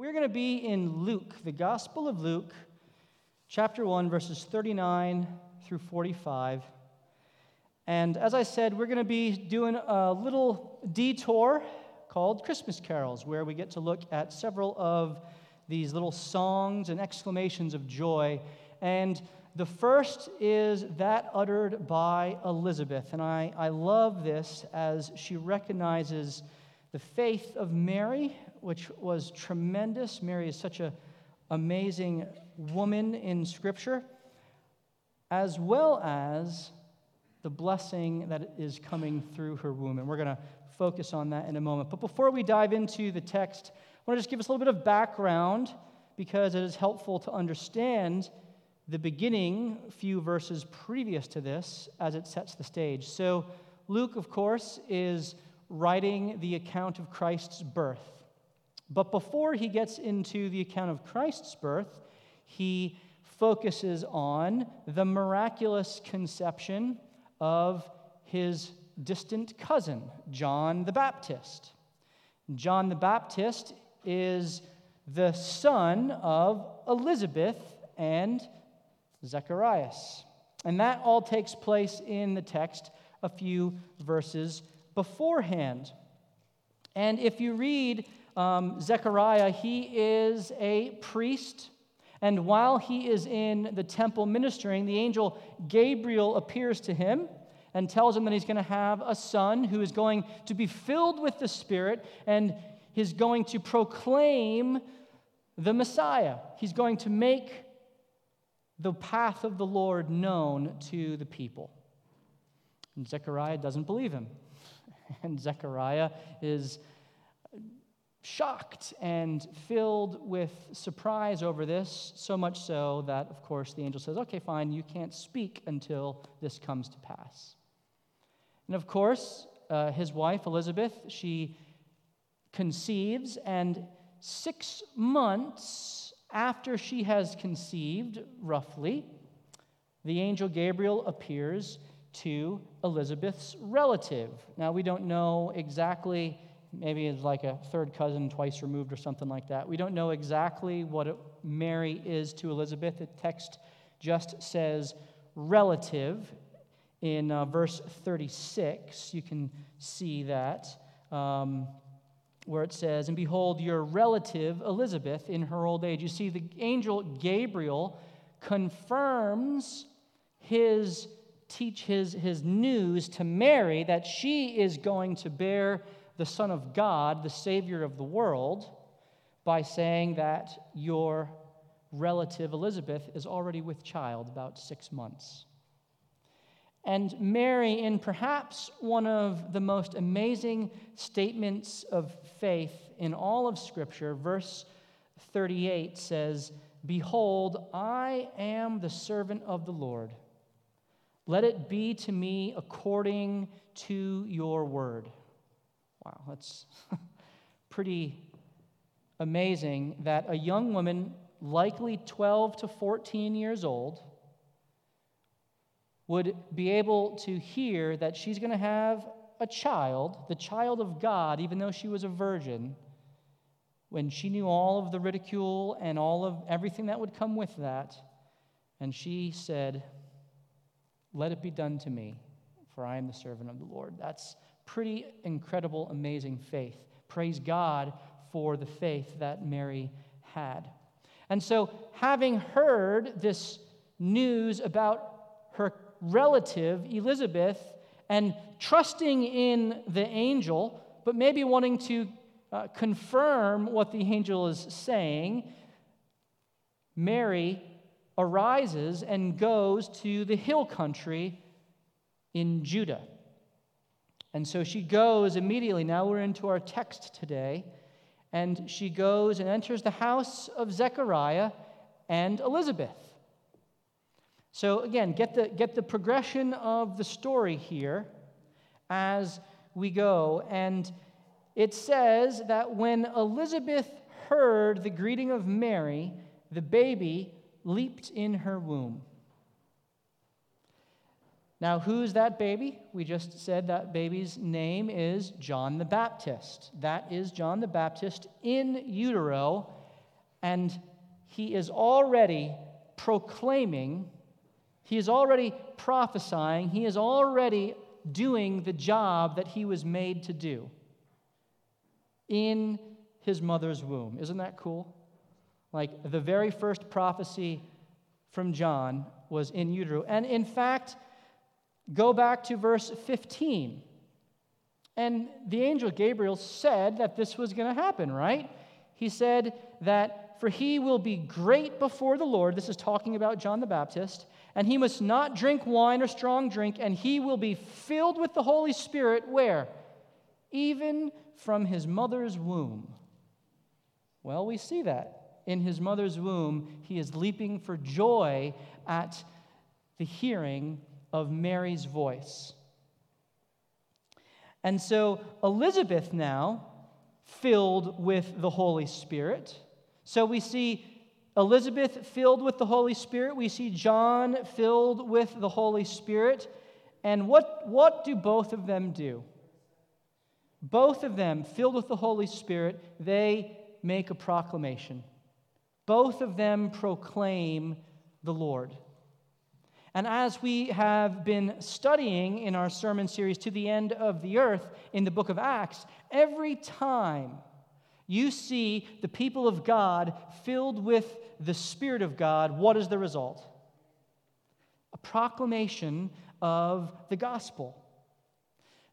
We're going to be in Luke, the Gospel of Luke, chapter 1, verses 39 through 45. And as I said, we're going to be doing a little detour called Christmas Carols, where we get to look at several of these little songs and exclamations of joy. And the first is that uttered by Elizabeth. And I, I love this as she recognizes the faith of Mary which was tremendous. Mary is such an amazing woman in Scripture, as well as the blessing that is coming through her womb. And we're going to focus on that in a moment. But before we dive into the text, I want to just give us a little bit of background because it is helpful to understand the beginning few verses previous to this as it sets the stage. So, Luke, of course, is writing the account of Christ's birth. But before he gets into the account of Christ's birth, he focuses on the miraculous conception of his distant cousin, John the Baptist. John the Baptist is the son of Elizabeth and Zacharias. And that all takes place in the text a few verses beforehand. And if you read um, Zechariah, he is a priest. And while he is in the temple ministering, the angel Gabriel appears to him and tells him that he's going to have a son who is going to be filled with the Spirit and is going to proclaim the Messiah. He's going to make the path of the Lord known to the people. And Zechariah doesn't believe him. And Zechariah is shocked and filled with surprise over this, so much so that, of course, the angel says, Okay, fine, you can't speak until this comes to pass. And of course, uh, his wife, Elizabeth, she conceives, and six months after she has conceived, roughly, the angel Gabriel appears to Elizabeth's relative. Now, we don't know exactly maybe it's like a third cousin twice removed or something like that. We don't know exactly what Mary is to Elizabeth. The text just says relative in uh, verse 36. You can see that. Um, where it says, And behold, your relative Elizabeth in her old age. You see, the angel Gabriel confirms his teach his, his news to Mary that she is going to bear the Son of God, the Savior of the world, by saying that your relative Elizabeth is already with child, about six months. And Mary, in perhaps one of the most amazing statements of faith in all of Scripture, verse 38 says, Behold, I am the servant of the Lord. Let it be to me according to your word. Wow, that's pretty amazing that a young woman, likely 12 to 14 years old, would be able to hear that she's going to have a child, the child of God, even though she was a virgin, when she knew all of the ridicule and all of everything that would come with that. And she said, Let it be done to me, for I am the servant of the Lord. That's pretty incredible, amazing faith. Praise God for the faith that Mary had. And so, having heard this news about her relative, Elizabeth, and trusting in the angel, but maybe wanting to uh, confirm what the angel is saying, Mary arises and goes to the hill country in Judah. And so she goes immediately. Now we're into our text today. And she goes and enters the house of Zechariah and Elizabeth. So again, get the, get the progression of the story here as we go. And it says that when Elizabeth heard the greeting of Mary, the baby leaped in her womb. Now, who's that baby? We just said that baby's name is John the Baptist. That is John the Baptist in utero And he is already proclaiming, he is already prophesying, he is already doing the job that he was made to do in his mother's womb. Isn't that cool? Like the very first prophecy from John was in utero. And in fact, go back to verse 15. And the angel Gabriel said that this was going to happen, right? He said that for he will be great before the Lord. This is talking about John the Baptist. And he must not drink wine or strong drink, and he will be filled with the Holy Spirit. Where? Even from his mother's womb. Well, we see that. In his mother's womb, he is leaping for joy at the hearing of Mary's voice. And so Elizabeth now, filled with the Holy Spirit, so we see Elizabeth filled with the Holy Spirit. We see John filled with the Holy Spirit. And what, what do both of them do? Both of them, filled with the Holy Spirit, they make a proclamation. Both of them proclaim the Lord. And as we have been studying in our sermon series to the end of the earth in the book of Acts, every time you see the people of God filled with the Spirit of God, what is the result? A proclamation of the gospel.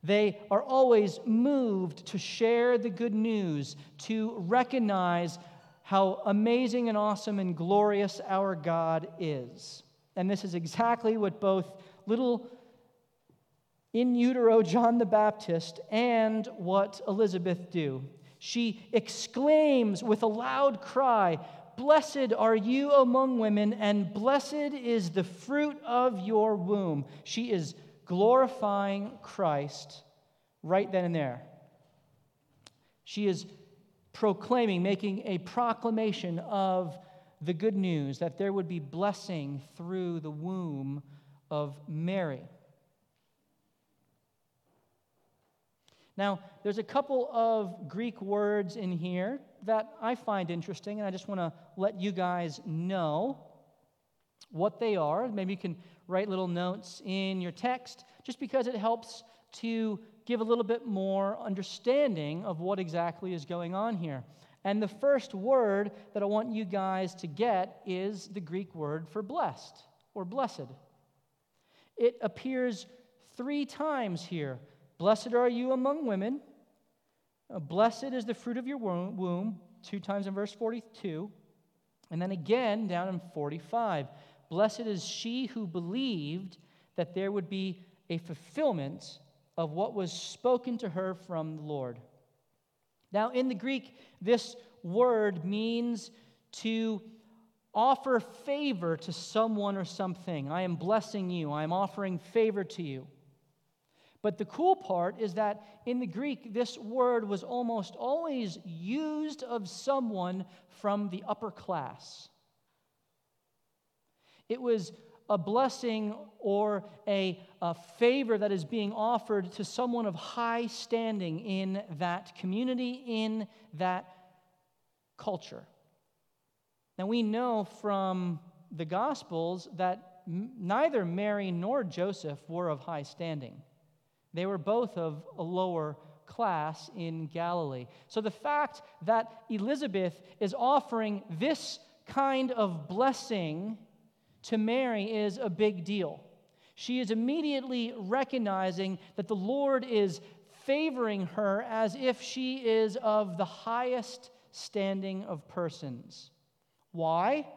They are always moved to share the good news, to recognize how amazing and awesome and glorious our God is. And this is exactly what both little in utero John the Baptist and what Elizabeth do. She exclaims with a loud cry, Blessed are you among women, and blessed is the fruit of your womb. She is glorifying Christ right then and there. She is proclaiming, making a proclamation of the good news that there would be blessing through the womb of Mary. Now, there's a couple of Greek words in here that I find interesting, and I just want to let you guys know what they are. Maybe you can write little notes in your text just because it helps to give a little bit more understanding of what exactly is going on here. And the first word that I want you guys to get is the Greek word for blessed or blessed. It appears three times here Blessed are you among women. Uh, blessed is the fruit of your womb, two times in verse 42. And then again down in 45. Blessed is she who believed that there would be a fulfillment of what was spoken to her from the Lord. Now, in the Greek, this word means to offer favor to someone or something. I am blessing you, I am offering favor to you. But the cool part is that in the Greek, this word was almost always used of someone from the upper class. It was a blessing or a, a, favor that is being offered to someone of high standing in that community, in that culture. Now, we know from the Gospels that neither Mary nor Joseph were of high standing. They were both of a lower class in Galilee. So the fact that Elizabeth is offering this kind of blessing to Mary is a big deal. She is immediately recognizing that the Lord is favoring her as if she is of the highest standing of persons. Why?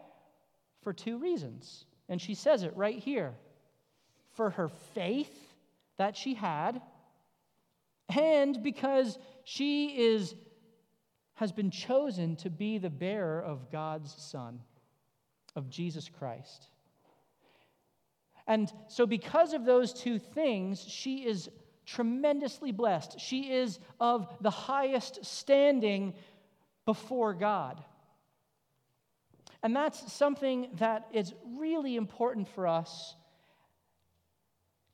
For two reasons. And she says it right here for her faith that she had, and because she is, has been chosen to be the bearer of God's Son, of Jesus Christ. And so, because of those two things, she is tremendously blessed. She is of the highest standing before God. And that's something that is really important for us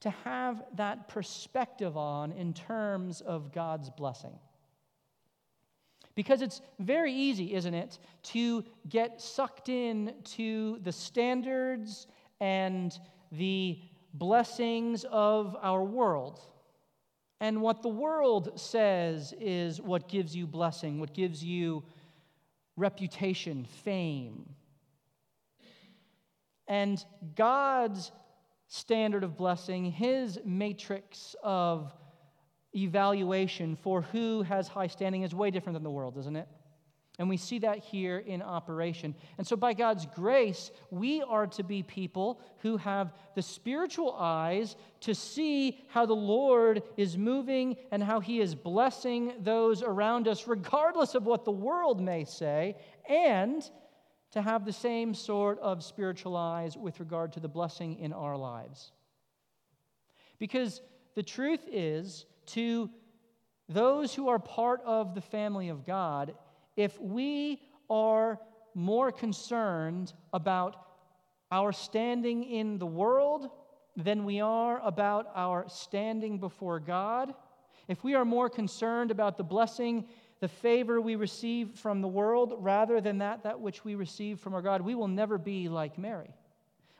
to have that perspective on in terms of God's blessing. Because it's very easy, isn't it, to get sucked in to the standards and the blessings of our world. And what the world says is what gives you blessing, what gives you reputation, fame. And God's standard of blessing, his matrix of evaluation for who has high standing is way different than the world, isn't it? And we see that here in operation. And so, by God's grace, we are to be people who have the spiritual eyes to see how the Lord is moving and how He is blessing those around us, regardless of what the world may say, and to have the same sort of spiritual eyes with regard to the blessing in our lives. Because the truth is, to those who are part of the family of God, if we are more concerned about our standing in the world than we are about our standing before God, if we are more concerned about the blessing, the favor we receive from the world rather than that, that which we receive from our God, we will never be like Mary.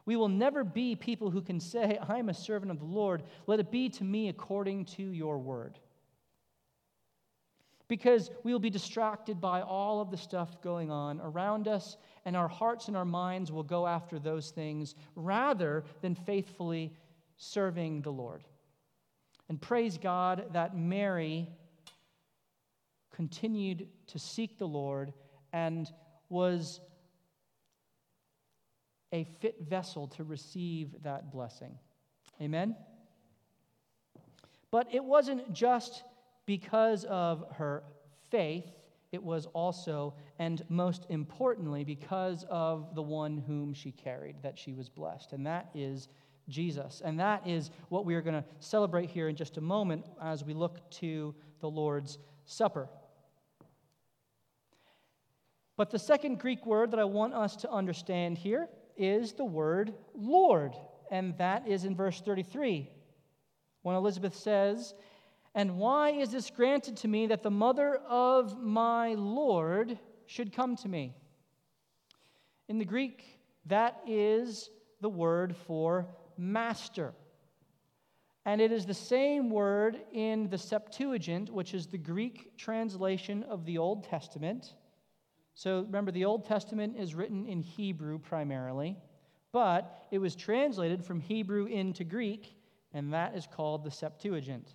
We will never be people who can say, I'm a servant of the Lord. Let it be to me according to your word. Because we will be distracted by all of the stuff going on around us, and our hearts and our minds will go after those things rather than faithfully serving the Lord. And praise God that Mary continued to seek the Lord and was a fit vessel to receive that blessing. Amen? But it wasn't just because of her faith, it was also, and most importantly, because of the one whom she carried, that she was blessed. And that is Jesus. And that is what we are going to celebrate here in just a moment as we look to the Lord's Supper. But the second Greek word that I want us to understand here is the word Lord, and that is in verse 33. When Elizabeth says, And why is this granted to me that the mother of my Lord should come to me? In the Greek, that is the word for master. And it is the same word in the Septuagint, which is the Greek translation of the Old Testament so remember, the Old Testament is written in Hebrew primarily, but it was translated from Hebrew into Greek, and that is called the Septuagint.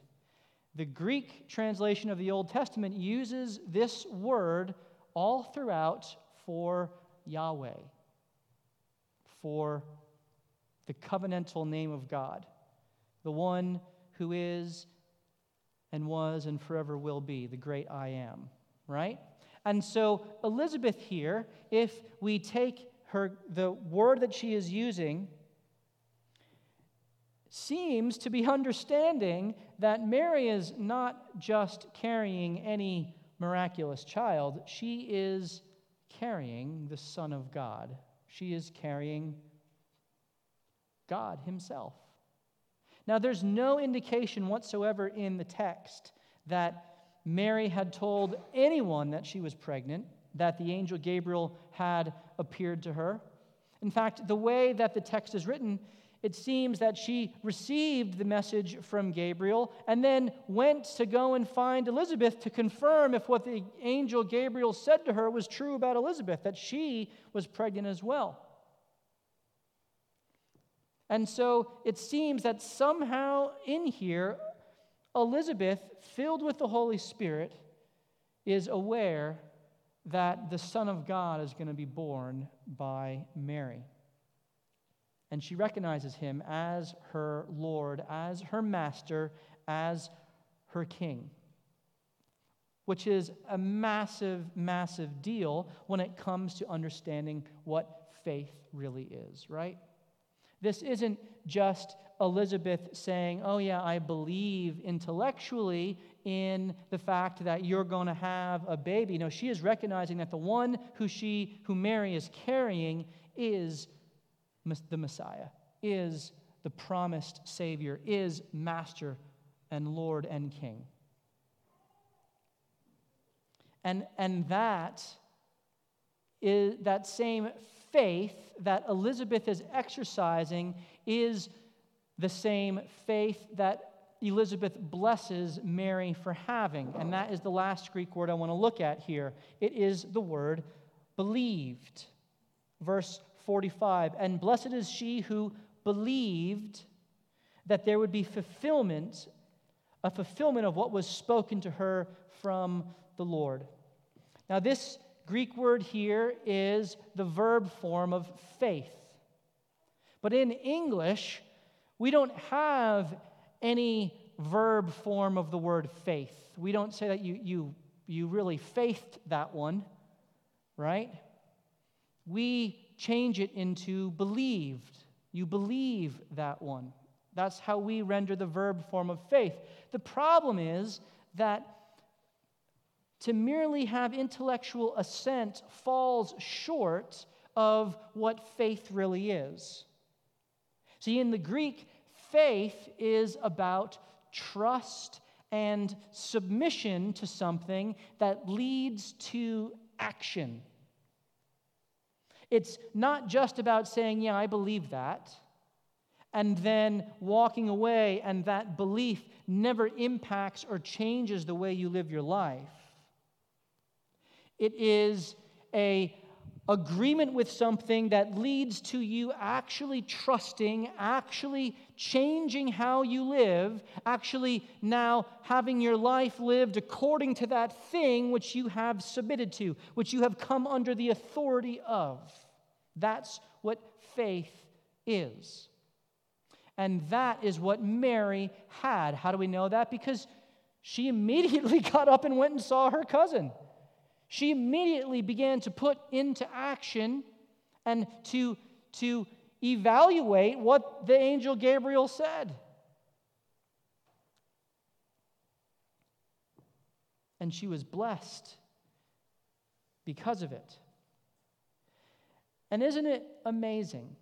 The Greek translation of the Old Testament uses this word all throughout for Yahweh, for the covenantal name of God, the one who is and was and forever will be, the great I am, right? And so, Elizabeth here, if we take her, the word that she is using, seems to be understanding that Mary is not just carrying any miraculous child, she is carrying the Son of God. She is carrying God Himself. Now, there's no indication whatsoever in the text that Mary had told anyone that she was pregnant, that the angel Gabriel had appeared to her. In fact, the way that the text is written, it seems that she received the message from Gabriel and then went to go and find Elizabeth to confirm if what the angel Gabriel said to her was true about Elizabeth, that she was pregnant as well. And so it seems that somehow in here, Elizabeth, filled with the Holy Spirit, is aware that the Son of God is going to be born by Mary. And she recognizes him as her Lord, as her master, as her king, which is a massive, massive deal when it comes to understanding what faith really is, right? This isn't just Elizabeth saying, Oh, yeah, I believe intellectually in the fact that you're going to have a baby. No, she is recognizing that the one who she, who Mary is carrying, is the Messiah, is the promised Savior, is Master and Lord and King. And, and that is that same faith that Elizabeth is exercising is the same faith that Elizabeth blesses Mary for having. And that is the last Greek word I want to look at here. It is the word believed. Verse 45 And blessed is she who believed that there would be fulfillment, a fulfillment of what was spoken to her from the Lord. Now, this Greek word here is the verb form of faith. But in English, we don't have any verb form of the word faith. We don't say that you, you, you really faithed that one, right? We change it into believed. You believe that one. That's how we render the verb form of faith. The problem is that to merely have intellectual assent falls short of what faith really is. See, in the Greek, faith is about trust and submission to something that leads to action. It's not just about saying, Yeah, I believe that, and then walking away, and that belief never impacts or changes the way you live your life. It is a agreement with something that leads to you actually trusting, actually changing how you live, actually now having your life lived according to that thing which you have submitted to, which you have come under the authority of. That's what faith is. And that is what Mary had. How do we know that? Because she immediately got up and went and saw her cousin she immediately began to put into action and to, to evaluate what the angel Gabriel said. And she was blessed because of it. And isn't it amazing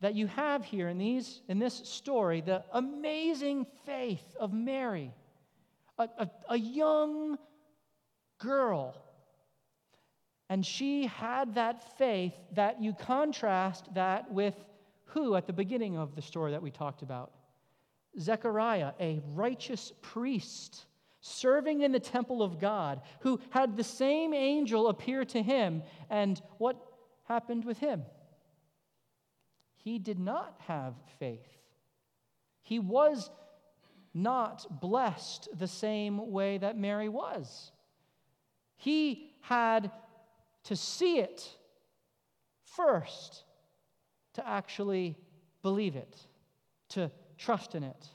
that you have here in, these, in this story the amazing faith of Mary, a, a, a young girl and she had that faith that you contrast that with who at the beginning of the story that we talked about? Zechariah, a righteous priest serving in the temple of God, who had the same angel appear to him. And what happened with him? He did not have faith. He was not blessed the same way that Mary was. He had to see it first, to actually believe it, to trust in it.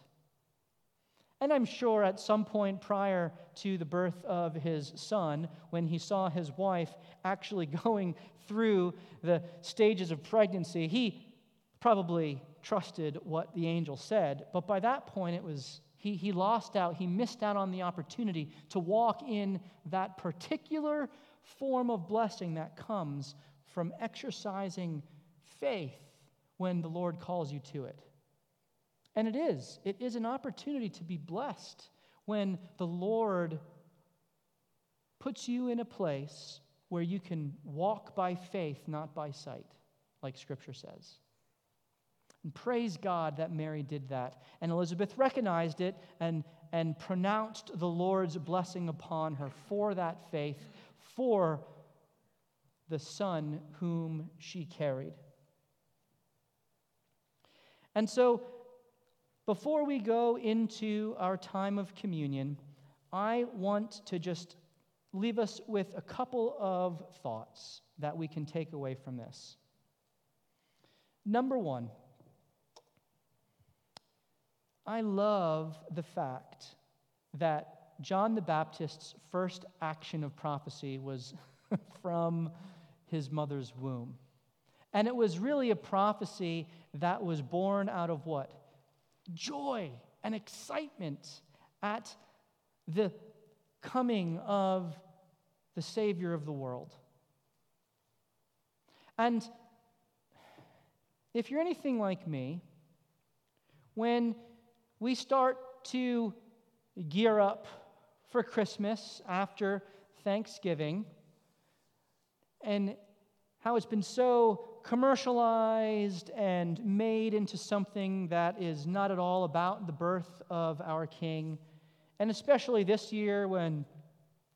And I'm sure at some point prior to the birth of his son, when he saw his wife actually going through the stages of pregnancy, he probably trusted what the angel said. But by that point, it was he, he lost out, he missed out on the opportunity to walk in that particular form of blessing that comes from exercising faith when the Lord calls you to it. And it is. It is an opportunity to be blessed when the Lord puts you in a place where you can walk by faith, not by sight, like Scripture says. And praise God that Mary did that. And Elizabeth recognized it and, and pronounced the Lord's blessing upon her for that faith for the son whom she carried. And so, before we go into our time of communion, I want to just leave us with a couple of thoughts that we can take away from this. Number one, I love the fact that John the Baptist's first action of prophecy was from his mother's womb. And it was really a prophecy that was born out of what? Joy and excitement at the coming of the Savior of the world. And if you're anything like me, when we start to gear up for Christmas after Thanksgiving and how it's been so commercialized and made into something that is not at all about the birth of our King. And especially this year when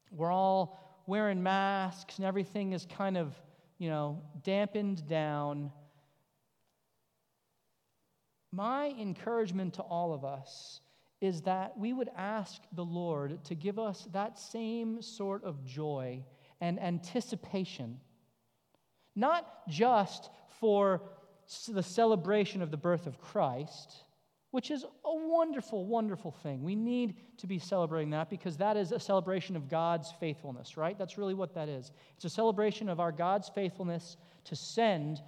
we're all wearing masks and everything is kind of, you know, dampened down. My encouragement to all of us is that we would ask the Lord to give us that same sort of joy and anticipation not just for the celebration of the birth of Christ, which is a wonderful, wonderful thing. We need to be celebrating that because that is a celebration of God's faithfulness, right? That's really what that is. It's a celebration of our God's faithfulness to send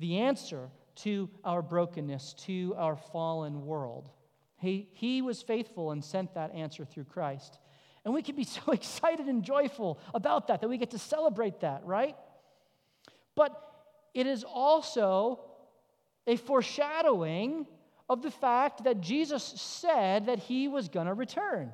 the answer to our brokenness, to our fallen world. He, he was faithful and sent that answer through Christ. And we can be so excited and joyful about that, that we get to celebrate that, right? But it is also a foreshadowing of the fact that Jesus said that he was going to return.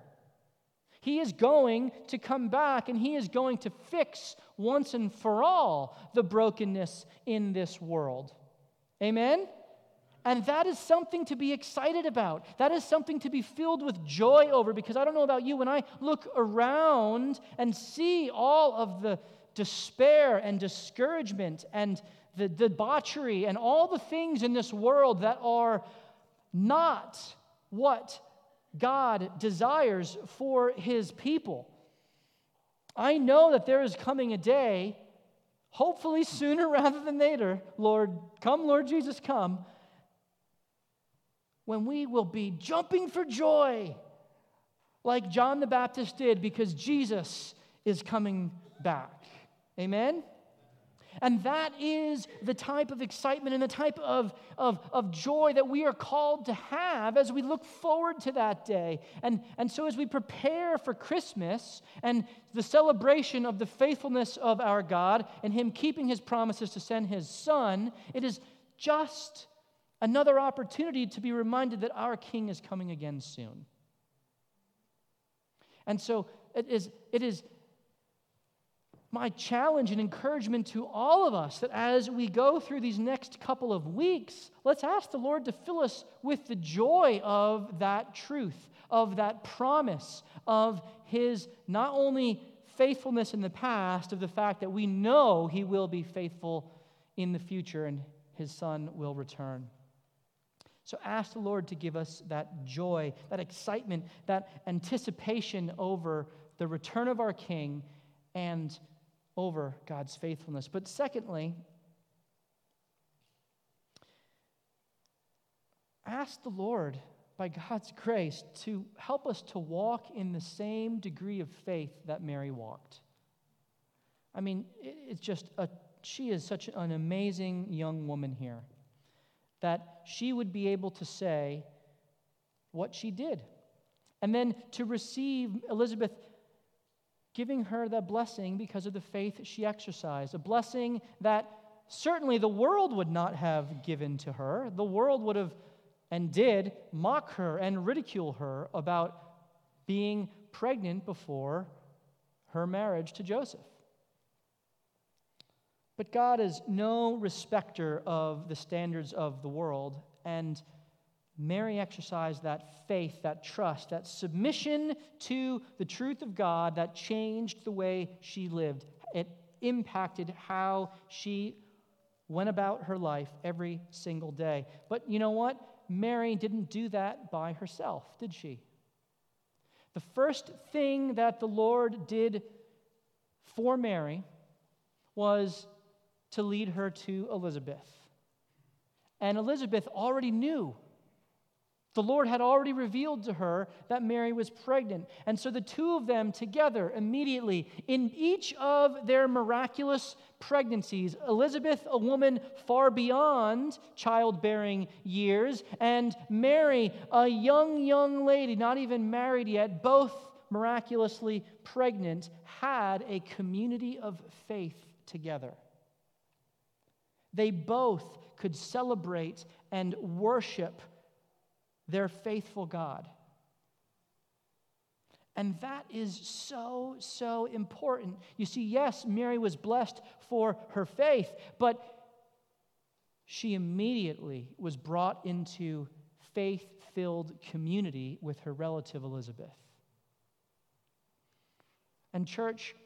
He is going to come back and he is going to fix once and for all the brokenness in this world. Amen? And that is something to be excited about. That is something to be filled with joy over because I don't know about you, when I look around and see all of the despair and discouragement and the debauchery and all the things in this world that are not what God desires for his people. I know that there is coming a day, hopefully sooner rather than later, Lord, come, Lord Jesus, come, when we will be jumping for joy like John the Baptist did because Jesus is coming back. Amen? And that is the type of excitement and the type of, of, of joy that we are called to have as we look forward to that day. And, and so, as we prepare for Christmas and the celebration of the faithfulness of our God and Him keeping His promises to send His Son, it is just another opportunity to be reminded that our King is coming again soon. And so, it is, it is my challenge and encouragement to all of us that as we go through these next couple of weeks, let's ask the Lord to fill us with the joy of that truth, of that promise, of His not only faithfulness in the past, of the fact that we know He will be faithful in the future and His Son will return. So ask the Lord to give us that joy, that excitement, that anticipation over the return of our King and over God's faithfulness. But secondly, ask the Lord, by God's grace, to help us to walk in the same degree of faith that Mary walked. I mean, it's just a, she is such an amazing young woman here that she would be able to say what she did. And then to receive Elizabeth giving her the blessing because of the faith she exercised, a blessing that certainly the world would not have given to her. The world would have and did mock her and ridicule her about being pregnant before her marriage to Joseph. But God is no respecter of the standards of the world, and Mary exercised that faith, that trust, that submission to the truth of God that changed the way she lived. It impacted how she went about her life every single day. But you know what? Mary didn't do that by herself, did she? The first thing that the Lord did for Mary was to lead her to Elizabeth. And Elizabeth already knew the Lord had already revealed to her that Mary was pregnant. And so the two of them together immediately, in each of their miraculous pregnancies, Elizabeth, a woman far beyond childbearing years, and Mary, a young, young lady, not even married yet, both miraculously pregnant, had a community of faith together. They both could celebrate and worship their faithful God. And that is so, so important. You see, yes, Mary was blessed for her faith, but she immediately was brought into faith filled community with her relative Elizabeth. And, church,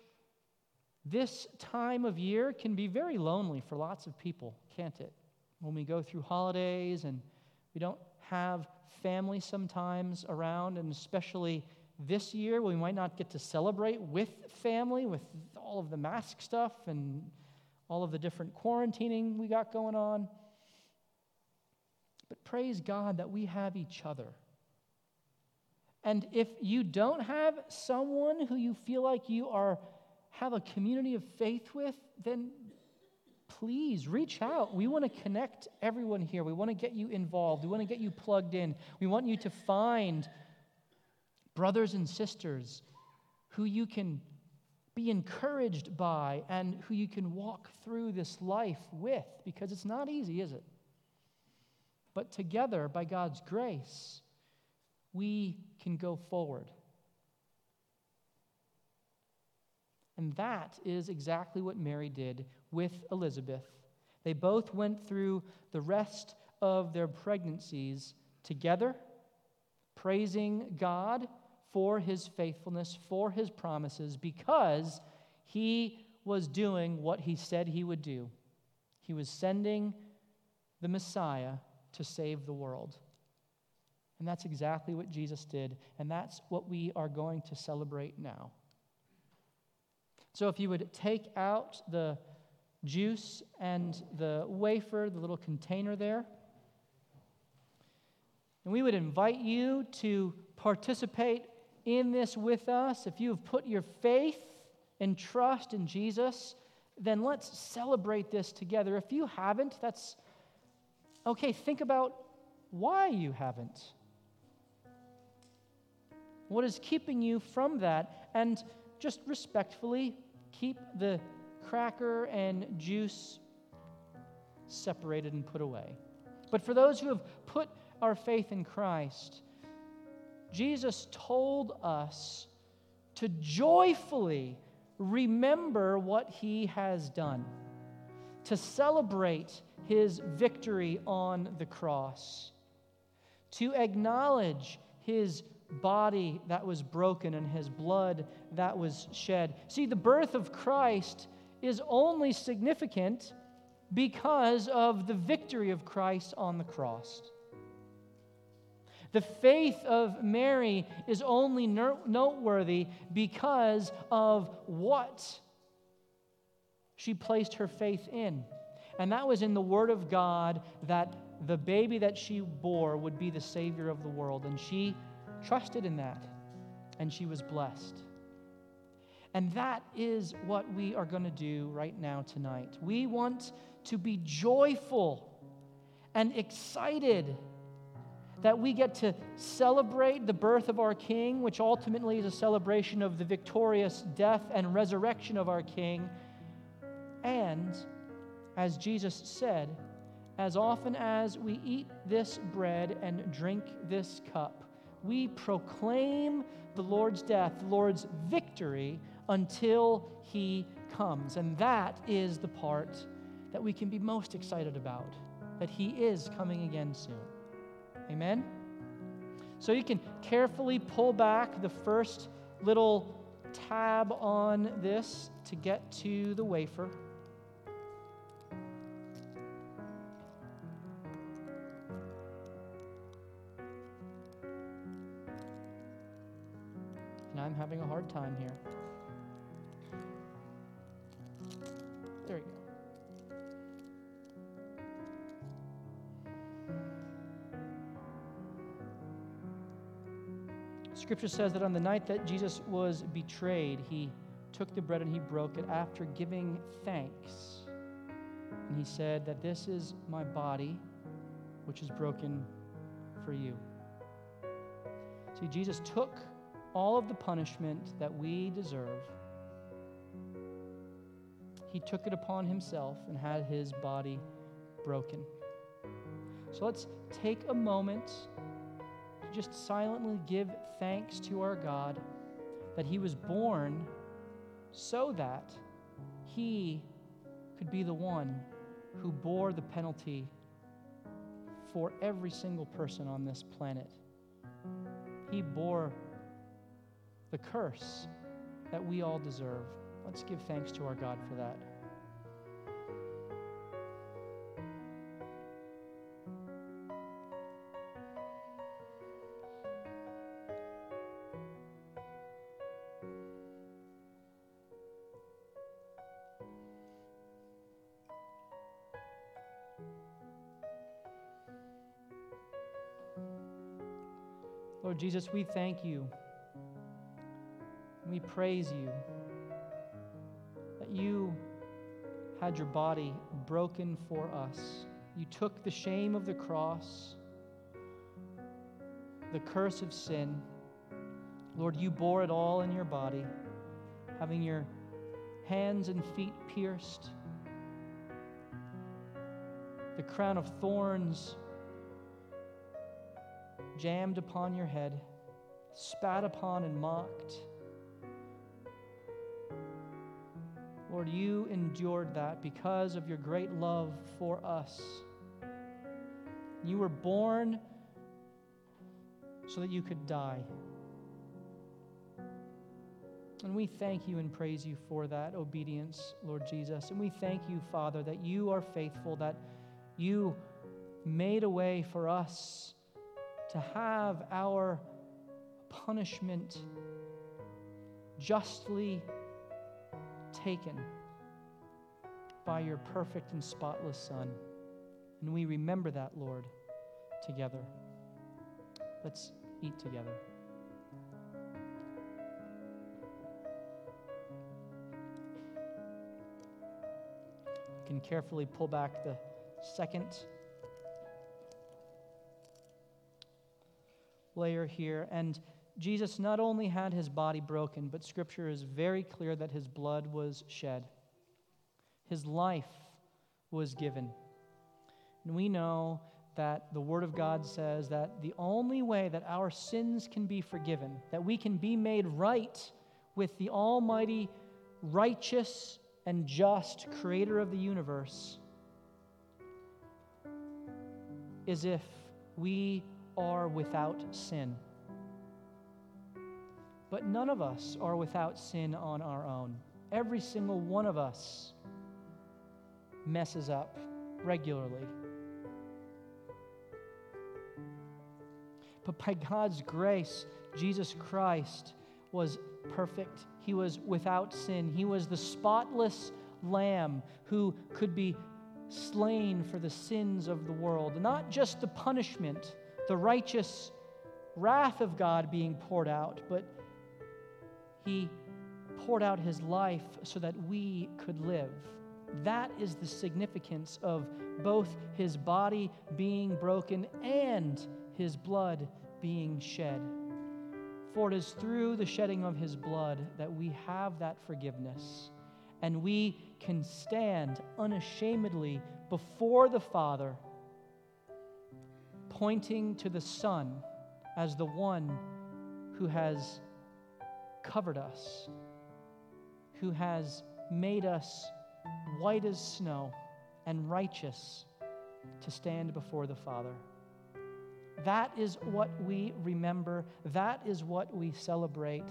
this time of year can be very lonely for lots of people, can't it? When we go through holidays and we don't have family sometimes around, and especially this year we might not get to celebrate with family with all of the mask stuff and all of the different quarantining we got going on. But praise God that we have each other. And if you don't have someone who you feel like you are have a community of faith with, then please reach out. We want to connect everyone here. We want to get you involved. We want to get you plugged in. We want you to find brothers and sisters who you can be encouraged by and who you can walk through this life with because it's not easy, is it? But together, by God's grace, we can go forward. And that is exactly what Mary did with Elizabeth. They both went through the rest of their pregnancies together, praising God for his faithfulness, for his promises, because he was doing what he said he would do. He was sending the Messiah to save the world. And that's exactly what Jesus did, and that's what we are going to celebrate now. So, if you would take out the juice and the wafer, the little container there, and we would invite you to participate in this with us, if you have put your faith and trust in Jesus, then let's celebrate this together. If you haven't, that's okay. Think about why you haven't. What is keeping you from that? And just respectfully keep the cracker and juice separated and put away. But for those who have put our faith in Christ, Jesus told us to joyfully remember what he has done, to celebrate his victory on the cross, to acknowledge his body that was broken and his blood that was shed. See, the birth of Christ is only significant because of the victory of Christ on the cross. The faith of Mary is only noteworthy because of what she placed her faith in. And that was in the Word of God that the baby that she bore would be the Savior of the world. And she trusted in that, and she was blessed. And that is what we are going to do right now tonight. We want to be joyful and excited that we get to celebrate the birth of our King, which ultimately is a celebration of the victorious death and resurrection of our King. And, as Jesus said, as often as we eat this bread and drink this cup, we proclaim the Lord's death, the Lord's victory, until he comes. And that is the part that we can be most excited about, that he is coming again soon. Amen? So you can carefully pull back the first little tab on this to get to the wafer. I'm having a hard time here. There you go. Scripture says that on the night that Jesus was betrayed, he took the bread and he broke it after giving thanks. And he said that this is my body, which is broken for you. See, Jesus took all of the punishment that we deserve. He took it upon himself and had his body broken. So let's take a moment to just silently give thanks to our God that he was born so that he could be the one who bore the penalty for every single person on this planet. He bore the curse that we all deserve. Let's give thanks to our God for that. Lord Jesus, we thank you. We praise you that you had your body broken for us. You took the shame of the cross, the curse of sin. Lord, you bore it all in your body, having your hands and feet pierced, the crown of thorns jammed upon your head, spat upon and mocked. Lord, you endured that because of your great love for us. You were born so that you could die. And we thank you and praise you for that obedience, Lord Jesus. And we thank you, Father, that you are faithful, that you made a way for us to have our punishment justly taken by your perfect and spotless Son. And we remember that, Lord, together. Let's eat together. You can carefully pull back the second layer here. And Jesus not only had his body broken, but scripture is very clear that his blood was shed. His life was given. And we know that the Word of God says that the only way that our sins can be forgiven, that we can be made right with the Almighty, righteous, and just Creator of the universe, is if we are without sin. But none of us are without sin on our own. Every single one of us messes up regularly. But by God's grace, Jesus Christ was perfect. He was without sin. He was the spotless lamb who could be slain for the sins of the world. Not just the punishment the righteous wrath of God being poured out, but he poured out his life so that we could live. That is the significance of both his body being broken and his blood being shed. For it is through the shedding of his blood that we have that forgiveness, and we can stand unashamedly before the Father pointing to the Son as the one who has covered us, who has made us white as snow and righteous to stand before the Father. That is what we remember. That is what we celebrate.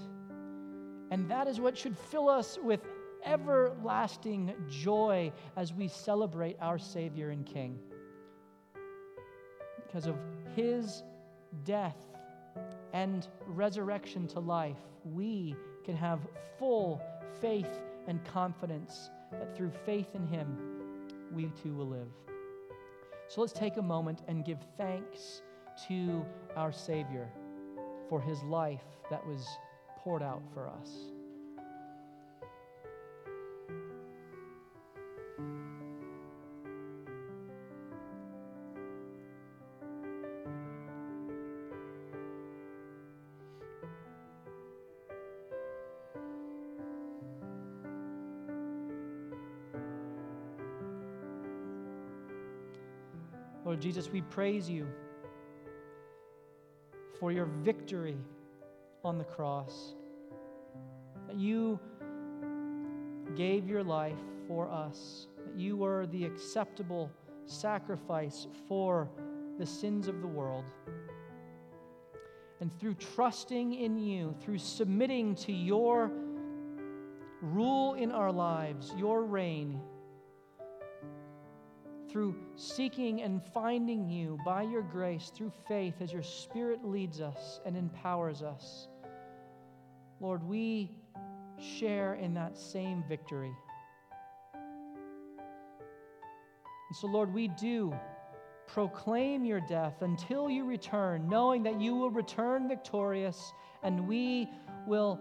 And that is what should fill us with everlasting joy as we celebrate our Savior and King because of his death and resurrection to life, we can have full faith and confidence that through faith in him, we too will live. So let's take a moment and give thanks to our Savior for his life that was poured out for us. Jesus, we praise you for your victory on the cross. that you gave your life for us, that you were the acceptable sacrifice for the sins of the world. And through trusting in you, through submitting to your rule in our lives, your reign, through seeking and finding you by your grace, through faith, as your Spirit leads us and empowers us, Lord, we share in that same victory. And so, Lord, we do proclaim your death until you return, knowing that you will return victorious and we will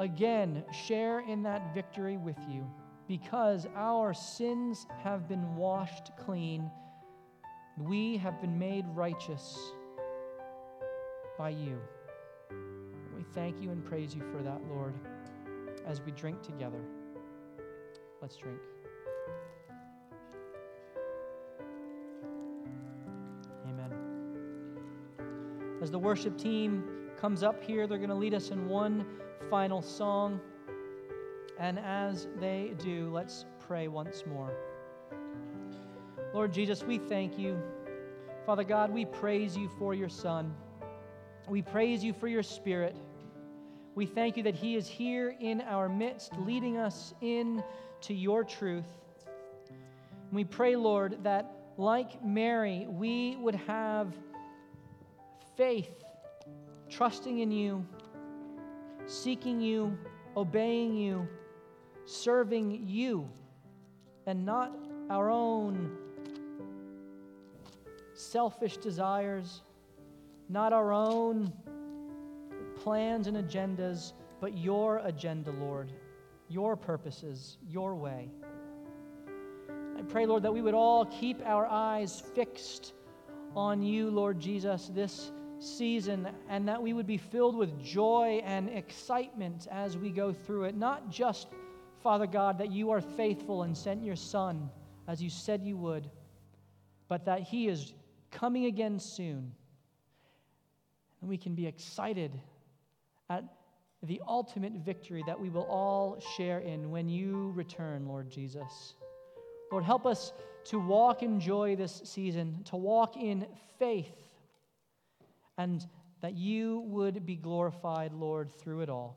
again share in that victory with you because our sins have been washed clean. We have been made righteous by you. We thank you and praise you for that, Lord, as we drink together. Let's drink. Amen. As the worship team comes up here, they're going to lead us in one final song. And as they do, let's pray once more. Lord Jesus, we thank you. Father God, we praise you for your Son. We praise you for your Spirit. We thank you that He is here in our midst, leading us in to your truth. we pray, Lord, that like Mary, we would have faith, trusting in you, seeking you, obeying you, serving you, and not our own selfish desires, not our own plans and agendas, but your agenda, Lord, your purposes, your way. I pray, Lord, that we would all keep our eyes fixed on you, Lord Jesus, this season and that we would be filled with joy and excitement as we go through it. Not just, Father God, that you are faithful and sent your Son as you said you would, but that He is coming again soon. And we can be excited at the ultimate victory that we will all share in when you return, Lord Jesus. Lord, help us to walk in joy this season, to walk in faith and that you would be glorified, Lord, through it all.